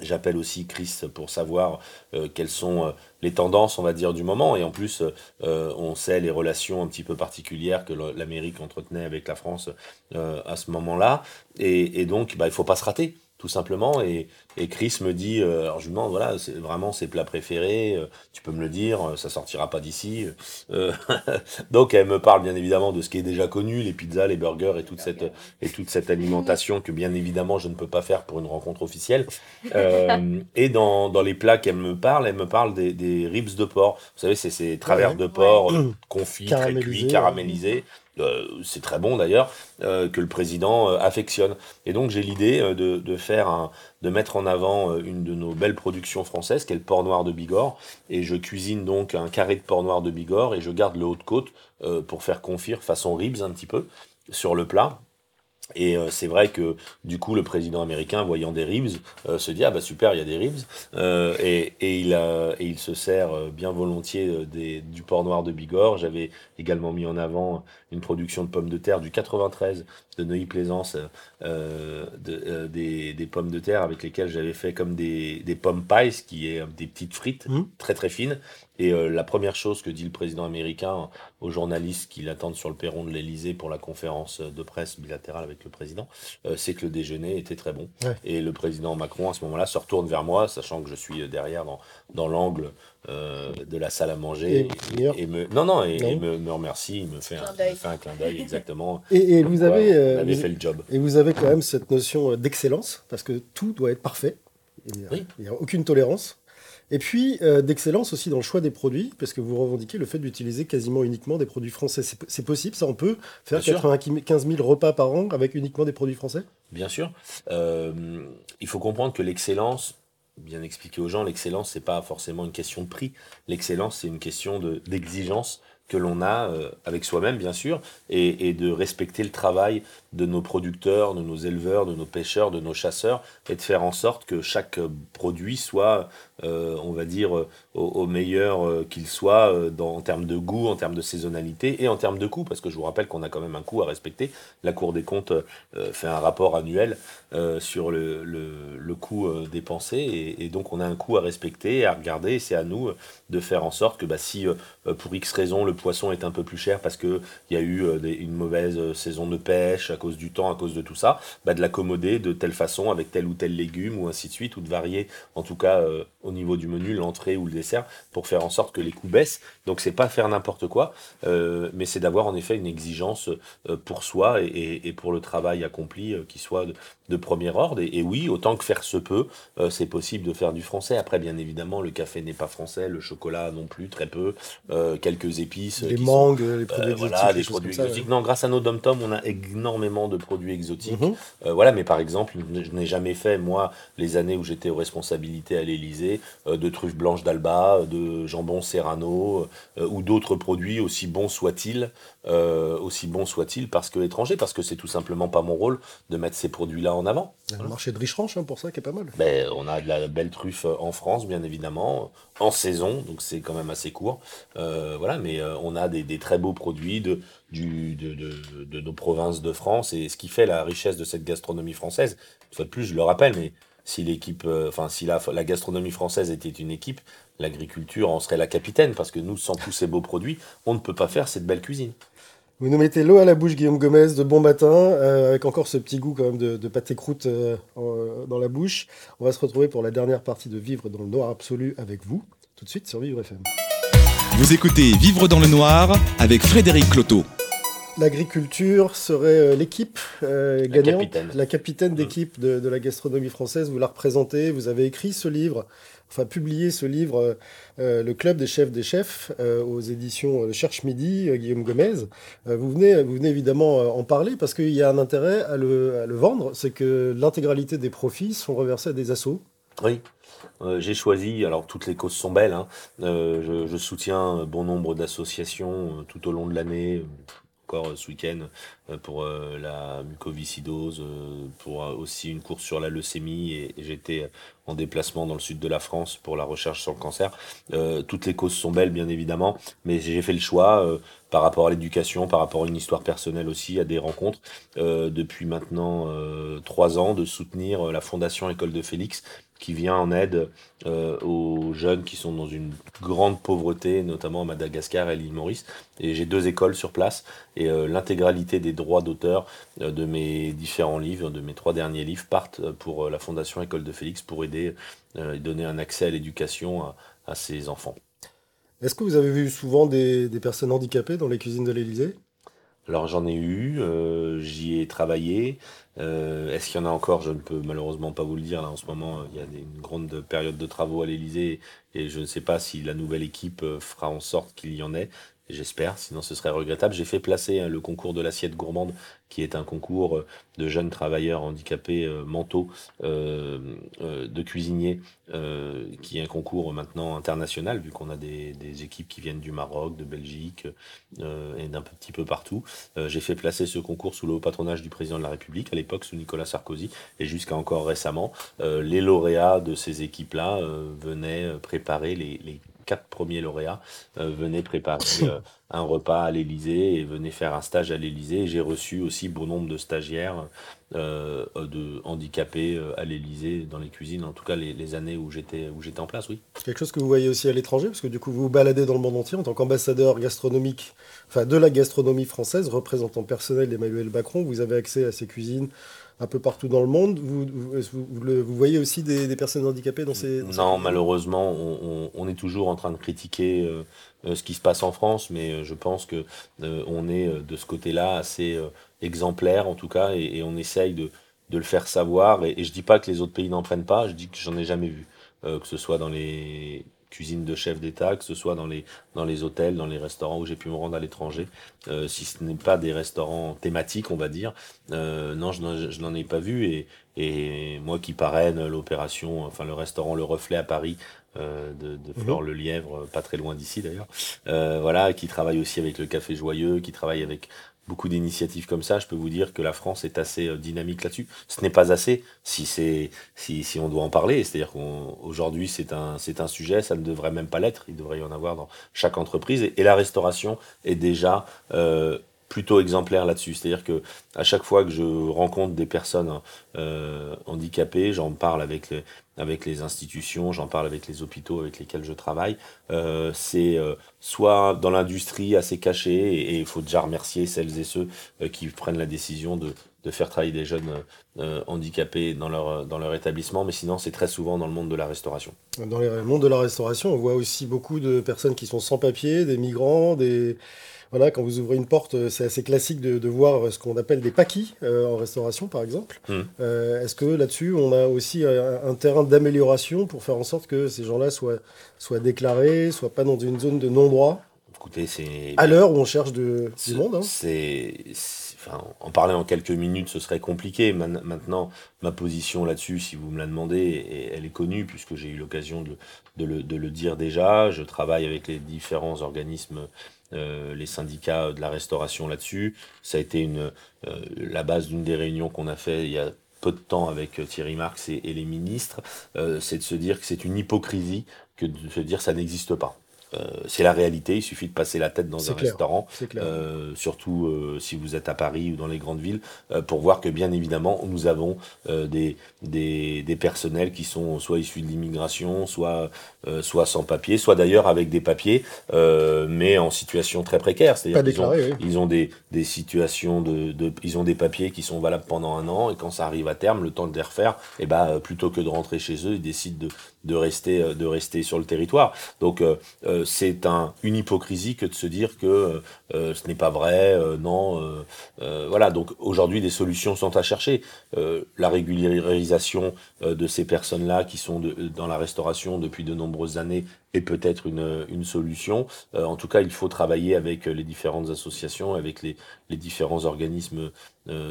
E: J'appelle aussi Chris pour savoir euh, quelles sont euh, les tendances, on va dire, du moment. Et en plus, euh, on sait les relations un petit peu particulières que l'Amérique entretenait avec la France à ce moment-là. Et, donc, bah, il ne faut pas se rater tout simplement. Et, et Chris me dit, euh, alors je lui demande, voilà, c'est vraiment ses plats préférés, euh, tu peux me le dire, euh, ça sortira pas d'ici. donc elle me parle bien évidemment de ce qui est déjà connu, les pizzas, les burgers et toute cette, et toute cette alimentation que bien évidemment je ne peux pas faire pour une rencontre officielle. et dans, dans les plats qu'elle me parle, elle me parle des, des ribs de porc. Vous savez, c'est ces travers de porc confits, très cuits, caramélisés. Euh, c'est très bon d'ailleurs, euh, que le président euh, affectionne. Et donc j'ai l'idée de, de, faire un, de mettre en avant une de nos belles productions françaises, qui est le porc noir de Bigorre. Et je cuisine donc un carré de porc noir de Bigorre et je garde le haut de côte pour faire confire façon ribs un petit peu sur le plat. Et euh, c'est vrai que du coup, le président américain, voyant des ribs, euh, se dit ah bah super, il y a des ribs, euh, et, et, il a, et il se sert bien volontiers des, du port noir de Bigorre. J'avais également mis en avant une production de pommes de terre du 93 de Neuilly Plaisance, de, des, des, pommes de terre avec lesquelles j'avais fait comme des, des pommes pies, qui est des petites frites mmh. très très fines, et euh, la première chose que dit le président américain aux journalistes qui l'attendent sur le perron de l'Elysée pour la conférence de presse bilatérale avec le président, euh, c'est que le déjeuner était très bon. Et le président Macron, à ce moment-là, se retourne vers moi, sachant que je suis derrière dans, dans l'angle euh, de la salle à manger. Et, me, non, non, et, me, me, remercie, il me fait, un, fait un clin d'œil, exactement.
C: et, vous avez,
E: avait fait le job.
C: Et vous avez quand même cette notion d'excellence, parce que tout doit être parfait. Il n'y a aucune tolérance. Et puis, euh, d'excellence aussi dans le choix des produits, parce que vous revendiquez le fait d'utiliser quasiment uniquement des produits français. C'est possible, ça On peut faire 95 000 repas par an avec uniquement des produits français?
E: Bien sûr. Euh, il faut comprendre que l'excellence, bien expliquer aux gens, l'excellence, c'est pas forcément une question de prix. L'excellence, c'est une question d'exigence que l'on a euh, avec soi-même, bien sûr, et, et, de respecter le travail de nos producteurs, de nos éleveurs, de nos pêcheurs, de nos chasseurs, et de faire en sorte que chaque produit soit euh, on va dire, euh, au, meilleur euh, qu'il soit en termes de goût, en termes de saisonnalité et en termes de coût, parce que je vous rappelle qu'on a quand même un coût à respecter. La Cour des comptes fait un rapport annuel sur le, coût dépensé, et, donc on a un coût à respecter, à regarder, c'est à nous de faire en sorte que bah, si pour X raison le poisson est un peu plus cher parce qu'il y a eu une mauvaise saison de pêche à cause du temps, à cause de tout ça, bah, de l'accommoder de telle façon avec tel ou tel légume ou ainsi de suite, ou de varier en tout cas au niveau du menu, l'entrée ou le dessert, pour faire en sorte que les coûts baissent. Donc c'est pas faire n'importe quoi, euh, mais c'est d'avoir en effet une exigence euh, pour soi et, pour le travail accompli euh, qui soit de, premier ordre. Et, oui, autant que faire se peut, c'est possible de faire du français. Après, bien évidemment, le café n'est pas français, le chocolat non plus, très peu, quelques épices.
C: Les mangues, les produits exotiques.
E: Voilà, les produits exotiques. Non, grâce à nos dom on a énormément de produits exotiques. Mhm. voilà, mais par exemple, je n'ai jamais fait, moi, les années où j'étais aux responsabilités à l'Élysée, euh, de truffes blanches d'Alba, de jambon serrano euh, ou d'autres produits aussi bons soient-ils, euh, aussi bons soient-ils parce que étrangers, parce que c'est tout simplement pas mon rôle de mettre ces produits-là en avant.
C: Il y a le marché de Richeranche hein, pour ça qui est pas mal.
E: Ben, on a de la belle truffe en France, bien évidemment, en saison, donc c'est quand même assez court. voilà, mais on a des, très beaux produits de, du, de, de, de, nos provinces de France et ce qui fait la richesse de cette gastronomie française. Une fois de plus, je le rappelle, mais si l'équipe, euh, enfin si la, la, gastronomie française était une équipe, l'agriculture en serait la capitaine parce que nous, sans tous ces beaux produits, on ne peut pas faire cette belle cuisine.
C: Vous nous mettez l'eau à la bouche, Guillaume Gomez, de bon matin, euh, avec encore ce petit goût quand même de, pâté croûte euh, dans la bouche. On va se retrouver pour la dernière partie de Vivre dans le noir absolu avec vous, tout de suite sur Vivre FM.
B: Vous écoutez Vivre dans le noir avec Frédéric Cloteau.
C: L'agriculture serait euh, l'équipe euh, gagnante, la capitaine, mm. d'équipe de, la gastronomie française. Vous la représentez, vous avez écrit ce livre enfin, publié ce livre, Le Club des chefs des chefs, aux éditions Cherche Midi, Guillaume Gomez. vous, venez, vous venez évidemment en parler parce qu'il y a un intérêt à le, à le vendre, c'est que l'intégralité des profits sont reversés à des assos.
E: Oui. j'ai choisi, alors toutes les causes sont belles, hein. je, je, soutiens bon nombre d'associations tout au long de l'année, euh, ce week-end euh, pour euh, la mucoviscidose, pour aussi une course sur la leucémie et, j'étais en déplacement dans le sud de la France pour la recherche sur le cancer. toutes les causes sont belles bien évidemment, mais j'ai fait le choix par rapport à l'éducation, par rapport à une histoire personnelle aussi, à des rencontres, depuis maintenant trois ans, de soutenir la Fondation École de Félix, qui vient en aide euh, aux jeunes qui sont dans une grande pauvreté, notamment à Madagascar et l'île Maurice. Et j'ai deux écoles sur place et euh, l'intégralité des droits d'auteur euh, de mes différents livres, de mes trois derniers livres, partent pour la Fondation École de Félix pour aider et donner un accès à l'éducation à, ces enfants.
C: Est-ce que vous avez vu souvent des, des personnes handicapées dans les cuisines de l'Élysée?
E: Alors j'en ai eu, j'y ai travaillé, euh, est-ce qu'il y en a encore? Je ne peux malheureusement pas vous le dire. Là, en ce moment, il y a une grande période de travaux à l'Elysée et je ne sais pas si la nouvelle équipe euh, fera en sorte qu'il y en ait. J'espère, sinon ce serait regrettable. J'ai fait placer hein, le concours de l'assiette gourmande, qui est un concours euh, de jeunes travailleurs handicapés euh, mentaux, euh, de cuisiniers, qui est un concours maintenant international, vu qu'on a des, équipes qui viennent du Maroc, de Belgique et d'un petit peu partout. J'ai fait placer ce concours sous le haut patronage du président de la République, à l'époque sous Nicolas Sarkozy, et jusqu'à encore récemment, les lauréats de ces équipes-là venaient préparer les, les quatre premiers lauréats euh, venaient préparer euh, un repas à l'Élysée et venaient faire un stage à l'Élysée. J'ai reçu aussi bon nombre de stagiaires euh, de handicapés à l'Élysée dans les cuisines, en tout cas les, années où j'étais où j'étais en place, oui.
C: Quelque chose que vous voyez aussi à l'étranger, parce que du coup vous vous baladez dans le monde entier en tant qu'ambassadeur gastronomique, enfin de la gastronomie française, représentant personnel d'Emmanuel Macron. Vous avez accès à ces cuisines un peu partout dans le monde. Vous, vous, voyez aussi des, personnes handicapées dans ces...
E: non, malheureusement, on, est toujours en train de critiquer euh, euh, ce qui se passe en France, mais euh, je pense que on est de ce côté-là assez exemplaire, en tout cas, et, on essaye de, le faire savoir. Et, et je dis pas que les autres pays n'en prennent pas, je dis que j'en ai jamais vu. que ce soit dans les cuisine de chef d'État, que ce soit dans les, dans les hôtels, dans les restaurants où j'ai pu me rendre à l'étranger, euh, si ce n'est pas des restaurants thématiques, on va dire. Euh, non, je n'en ai pas vu. Et, et moi qui parraine l'opération, enfin le restaurant Le Reflet à Paris, euh, de, de mhm. Flore Le Lièvre, pas très loin d'ici d'ailleurs. voilà, qui travaille aussi avec le Café Joyeux, qui travaille avec beaucoup d'initiatives comme ça, je peux vous dire que la France est assez euh, dynamique là-dessus. Ce n'est pas assez si c'est si, si on doit en parler. C'est-à-dire qu'aujourd'hui c'est un c'est un sujet, ça ne devrait même pas l'être. Il devrait y en avoir dans chaque entreprise et, la restauration est déjà euh, plutôt exemplaire là-dessus. C'est-à-dire que à chaque fois que je rencontre des personnes euh, handicapées, j'en parle avec les, avec les institutions, j'en parle avec les hôpitaux avec lesquels je travaille. Euh, c'est euh, soit dans l'industrie assez caché, et il faut déjà remercier celles et ceux qui prennent la décision de, de faire travailler des jeunes handicapés dans leur, dans leur établissement, mais sinon c'est très souvent dans le monde de la restauration.
C: Dans le monde de la restauration, on voit aussi beaucoup de personnes qui sont sans papier, des migrants, des voilà, quand vous ouvrez une porte, euh, c'est assez classique de, voir ce qu'on appelle des paquis euh, en restauration, par exemple. Hmm. Euh, est-ce que là-dessus, on a aussi un, terrain d'amélioration pour faire en sorte que ces gens-là soient, soient déclarés, soient pas dans une zone de non-droit?
E: Écoutez, c'est.
C: À l'heure où on cherche de, du monde. Hein.
E: C'est. Enfin, en parler en quelques minutes, ce serait compliqué. maintenant, ma position là-dessus, si vous me la demandez, elle est connue puisque j'ai eu l'occasion de, de, le, de, le, dire déjà. Je travaille avec les différents organismes euh, les syndicats de la restauration là-dessus. Ça a été une, euh, la base d'une des réunions qu'on a fait il y a peu de temps avec euh, Thierry Marx et, les ministres, c'est de se dire que c'est une hypocrisie que de se dire ça n'existe pas. Euh, c'est la réalité, il suffit de passer la tête dans un restaurant, euh, surtout si vous êtes à Paris ou dans les grandes villes, pour voir que bien évidemment nous avons des, des, des, personnels qui sont soit issus de l'immigration, soit, soit sans papier, soit d'ailleurs avec des papiers, mais en situation très précaire.
C: C'est-à-dire qu'ils
E: ont, ils ont des, des situations de, de, ils ont des papiers qui sont valables pendant un an et quand ça arrive à terme, le temps de les refaire, et eh ben plutôt que de rentrer chez eux, ils décident de, de rester de rester sur le territoire. Donc c'est un, une hypocrisie que de se dire que ce n'est pas vrai, non. voilà, donc aujourd'hui, des solutions sont à chercher. la régularisation de ces personnes-là qui sont dans la restauration depuis de nombreuses années est peut-être une, une solution. en tout cas, il faut travailler avec les différentes associations, avec les, les différents organismes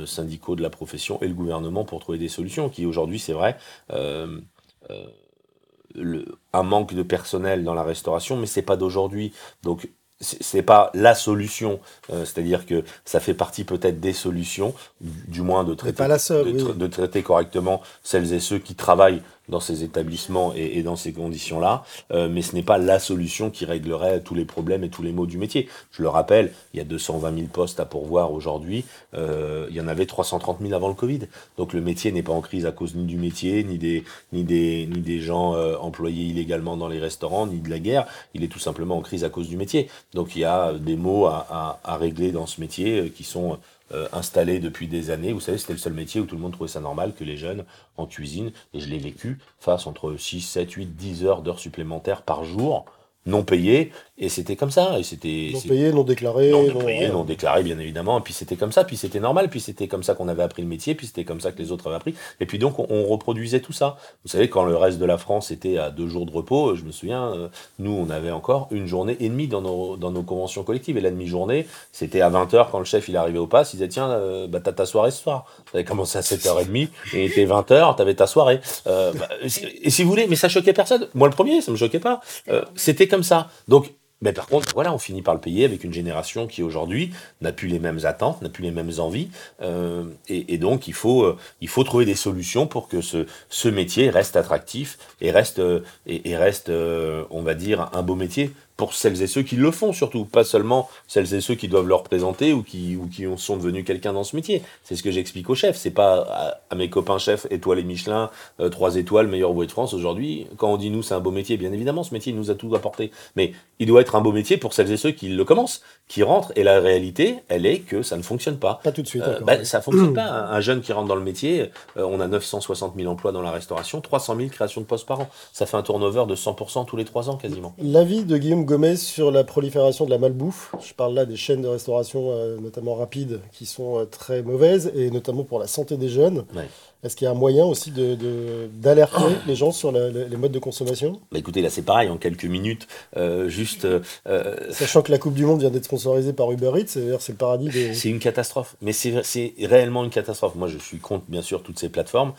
E: syndicaux de la profession et le gouvernement pour trouver des solutions qui aujourd'hui, c'est vrai, euh, euh, le, un manque de personnel dans la restauration, mais c'est pas d'aujourd'hui. Donc c'est pas la solution, euh, c'est-à-dire que ça fait partie peut-être des solutions, du moins de traiter, de, traiter correctement celles et ceux qui travaillent dans ces établissements et, dans ces conditions-là, euh, mais ce n'est pas la solution qui réglerait tous les problèmes et tous les maux du métier. Je le rappelle, il y a 220 000 postes à pourvoir aujourd'hui, euh, il y en avait 330 000 avant le Covid. Donc le métier n'est pas en crise à cause ni du métier, ni des, ni des, ni des gens euh, employés illégalement dans les restaurants, ni de la guerre, il est tout simplement en crise à cause du métier. Donc il y a des maux à, à, à régler dans ce métier qui sont euh, installé depuis des années. Vous savez, c'était le seul métier où tout le monde trouvait ça normal que les jeunes en cuisine, et je l'ai vécu, fassent entre 6, 7, 8, 10 heures d'heures supplémentaires par jour non payé et c'était comme ça et c'était
C: non payé non déclaré
E: non, non, non déclaré bien évidemment. Et puis c'était comme ça puis c'était normal puis c'était comme ça qu'on avait appris le métier puis c'était comme ça que les autres avaient appris. Et puis donc on, reproduisait tout ça. Vous savez quand le reste de la France était à deux jours de repos je me souviens euh, nous on avait encore une journée et demie dans nos, dans nos conventions collectives. Et la demi-journée c'était à 20h quand le chef il arrivait au pass il disait tiens euh, bah t'as ta soirée ce soir. Ça avait commencé à 7h30 et il était 20h t'avais ta soirée. Euh, bah, et si vous voulez mais ça choquait personne. Moi le premier ça me choquait pas. C'était comme ça. Donc, mais par contre, voilà, on finit par le payer avec une génération qui aujourd'hui n'a plus les mêmes attentes, n'a plus les mêmes envies, euh, et, donc il faut, euh, il faut trouver des solutions pour que ce, ce métier reste attractif et reste, euh, et, reste, on va dire, un beau métier pour celles et ceux qui le font surtout, pas seulement celles et ceux qui doivent le représenter ou qui, ou qui sont devenus quelqu'un dans ce métier. C'est ce que j'explique au chef. C'est pas à, mes copains chefs étoilés Michelin, euh, trois étoiles, meilleur bouée de France aujourd'hui. Quand on dit nous c'est un beau métier, bien évidemment ce métier nous a tout apporté. Mais il doit être un beau métier pour celles et ceux qui le commencent, qui rentrent. Et la réalité, elle est que ça ne fonctionne pas.
C: Pas tout de suite.
E: Euh, ben, ça fonctionne pas. Un, jeune qui rentre dans le métier, euh, on a 960 000 emplois dans la restauration, 300 000 créations de postes par an. Ça fait un turnover de 100% tous les trois ans quasiment.
C: L'avis de Guillaume Gomez sur la prolifération de la malbouffe. Je parle là des chaînes de restauration, euh, notamment rapides, qui sont euh, très mauvaises, et notamment pour la santé des jeunes. Est-ce qu'il y a un moyen aussi d'alerter de, les gens sur les modes de consommation?
E: Bah Écoutez, là c'est pareil, en quelques minutes, euh, juste...
C: Sachant que la Coupe du Monde vient d'être sponsorisée par Uber Eats, c'est le paradis des...
E: C'est une catastrophe, mais c'est réellement une catastrophe. Moi je suis contre bien sûr toutes ces plateformes,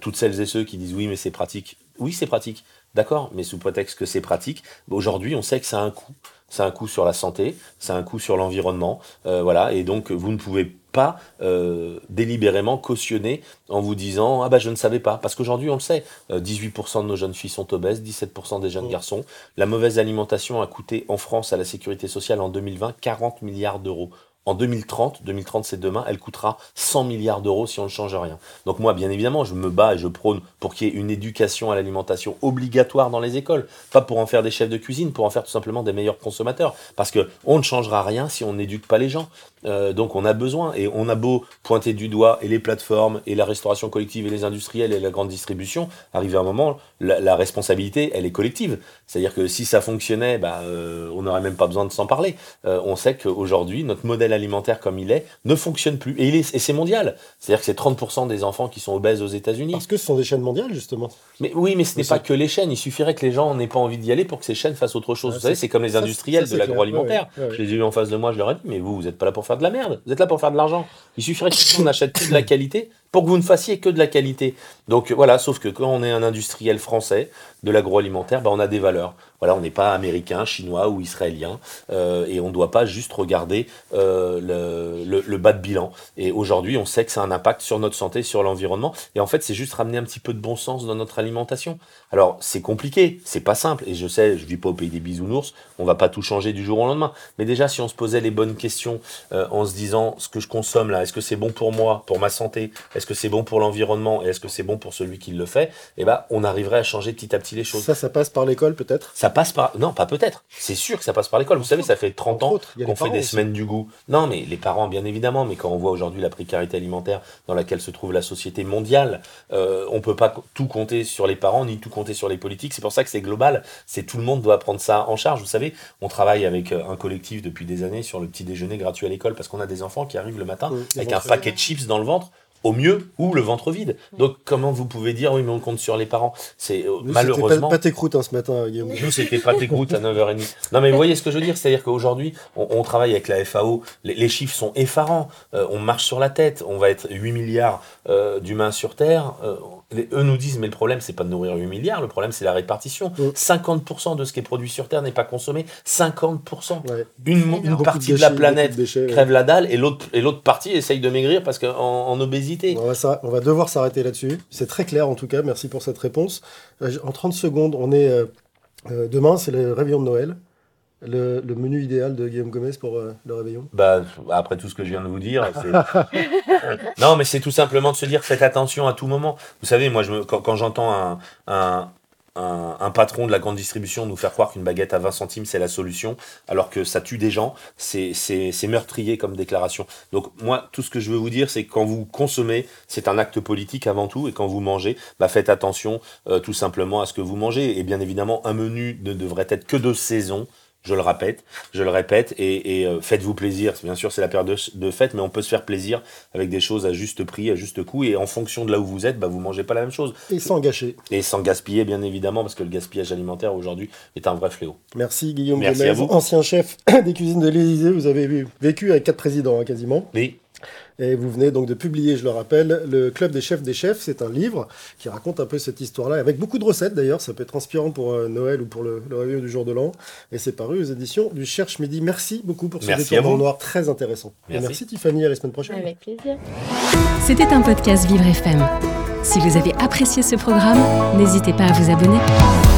E: toutes celles et ceux qui disent oui mais c'est pratique. Oui c'est pratique, D'accord, mais sous prétexte que c'est pratique, aujourd'hui on sait que ça a un coût. Ça a un coût sur la santé, ça a un coût sur l'environnement, euh, voilà, et donc vous ne pouvez pas euh, délibérément cautionner en vous disant ah bah je ne savais pas parce qu'aujourd'hui on le sait 18% euh, de nos jeunes filles sont obèses 17% des jeunes mmh. garçons. La mauvaise alimentation a coûté en France à la sécurité sociale en 2020 40 milliards d'euros en 2030, 2030 c'est demain, elle coûtera 100 milliards d'euros si on ne change rien. Donc moi, bien évidemment, je me bats et je prône pour qu'il y ait une éducation à l'alimentation obligatoire dans les écoles, pas pour en faire des chefs de cuisine, pour en faire tout simplement des meilleurs consommateurs, parce que on ne changera rien si on n'éduque pas les gens. Euh, donc on a besoin et on a beau pointer du doigt et les plateformes et la restauration collective et les industriels et la grande distribution, arrivé à un moment, la, responsabilité elle est collective. C'est-à-dire que si ça fonctionnait, bah, euh, on n'aurait même pas besoin de s'en parler. Euh, on sait qu'aujourd'hui notre modèle alimentaire comme il est ne fonctionne plus. Et, et c'est mondial. C'est-à-dire que c'est 30% des enfants qui sont obèses aux États-Unis.
C: Parce que ce sont des chaînes mondiales, justement.
E: Mais oui, mais ce n'est pas que les chaînes. Il suffirait que les gens n'aient pas envie d'y aller pour que ces chaînes fassent autre chose. vous savez, c'est comme les industriels de l'agroalimentaire. je les ai eu en face de moi, je leur ai dit, mais vous, vous n'êtes pas là pour faire de la merde. Vous êtes là pour faire de l'argent. Il suffirait qu'on achète que de la qualité pour que vous ne fassiez que de la qualité. Donc voilà, sauf que quand on est un industriel français de l'agroalimentaire, bah, on a des valeurs. Voilà, on n'est pas américain, chinois ou israélien, euh, et on ne doit pas juste regarder euh, le, bas de bilan. Et aujourd'hui, on sait que ça a un impact sur notre santé, sur l'environnement, et en fait, c'est juste ramener un petit peu de bon sens dans notre alimentation. Alors, c'est compliqué, c'est pas simple, et je sais, je vis pas au pays des bisounours, on va pas tout changer du jour au lendemain. Mais déjà, si on se posait les bonnes questions euh, en se disant, ce que je consomme là, est-ce que c'est bon pour moi, pour ma santé, est-ce que c'est bon pour l'environnement et est-ce que c'est bon pour celui qui le fait, eh ben, on arriverait à changer petit à petit les choses.
C: Ça, ça passe par l'école peut-être?
E: Ça passe par. Non, pas peut-être. C'est sûr que ça passe par l'école. Vous savez, ça fait 30 ans qu'on fait des semaines du goût. Non, mais les parents, bien évidemment, mais quand on voit aujourd'hui la précarité alimentaire dans laquelle se trouve la société mondiale, euh, on peut pas tout compter sur les parents ni tout compter sur les politiques. C'est pour ça que c'est global. C'est tout le monde doit prendre ça en charge. Vous savez, on travaille avec euh, un collectif depuis des années sur le petit déjeuner gratuit à l'école parce qu'on a des enfants qui arrivent le matin avec un paquet de chips dans le ventre au mieux ou le ventre vide. Donc comment vous pouvez dire oui mais on compte sur les parents? C'est euh, malheureusement
C: pas, tes croûtes hein, ce matin Guillaume.
E: Nous c'était pas tes croûtes à 9h30. Non mais vous voyez ce que je veux dire, c'est-à-dire qu'aujourd'hui on, travaille avec la FAO, les, chiffres sont effarants, euh, on marche sur la tête, on va être 8 milliards euh, d'humains sur terre, eux nous disent mais le problème c'est pas de nourrir 8 milliards, le problème c'est la répartition. 50% de ce qui est produit sur terre n'est pas consommé, 50%. Une, partie de, la planète crève la dalle et l'autre et l'autre partie essaye de maigrir parce qu'en en obésité
C: on va, devoir s'arrêter là-dessus. C'est très clair en tout cas. Merci pour cette réponse. Euh, en 30 secondes, on est euh, euh, demain, c'est le réveillon de Noël. Le, menu idéal de Guillaume Gomez pour le réveillon?
E: Bah, Après tout ce que je viens de vous dire, non, mais c'est tout simplement de se dire faites attention à tout moment. Vous savez, moi, quand, j'entends un, un, patron de la grande distribution nous faire croire qu'une baguette à 20 centimes c'est la solution, alors que ça tue des gens, c'est meurtrier comme déclaration. Donc moi, tout ce que je veux vous dire, c'est que quand vous consommez, c'est un acte politique avant tout, et quand vous mangez, bah faites attention euh, tout simplement à ce que vous mangez. Et bien évidemment, un menu ne devrait être que de saison je le répète, je le répète, et, euh, faites-vous plaisir. Bien sûr, c'est la période de, fête, mais on peut se faire plaisir avec des choses à juste prix, à juste coût, et en fonction de là où vous êtes, bah, vous mangez pas la même chose.
C: Et sans gâcher.
E: Et sans gaspiller, bien évidemment, parce que le gaspillage alimentaire aujourd'hui est un vrai fléau.
C: Merci Guillaume Merci ancien chef des cuisines de l'Élysée. Vous avez vécu avec quatre présidents, hein, quasiment.
E: Oui.
C: Et vous venez donc de publier, je le rappelle, Le Club des chefs des chefs. C'est un livre qui raconte un peu cette histoire-là, avec beaucoup de recettes d'ailleurs. Ça peut être inspirant pour euh, Noël ou pour le, le du jour de l'an. Et c'est paru aux éditions du Cherche Midi. Merci beaucoup pour ce détour dans le noir très intéressant. Merci. Et merci Tiffany, à la semaine prochaine.
D: Avec plaisir.
A: C'était un podcast Vivre FM. Si vous avez apprécié ce programme, n'hésitez pas à vous abonner.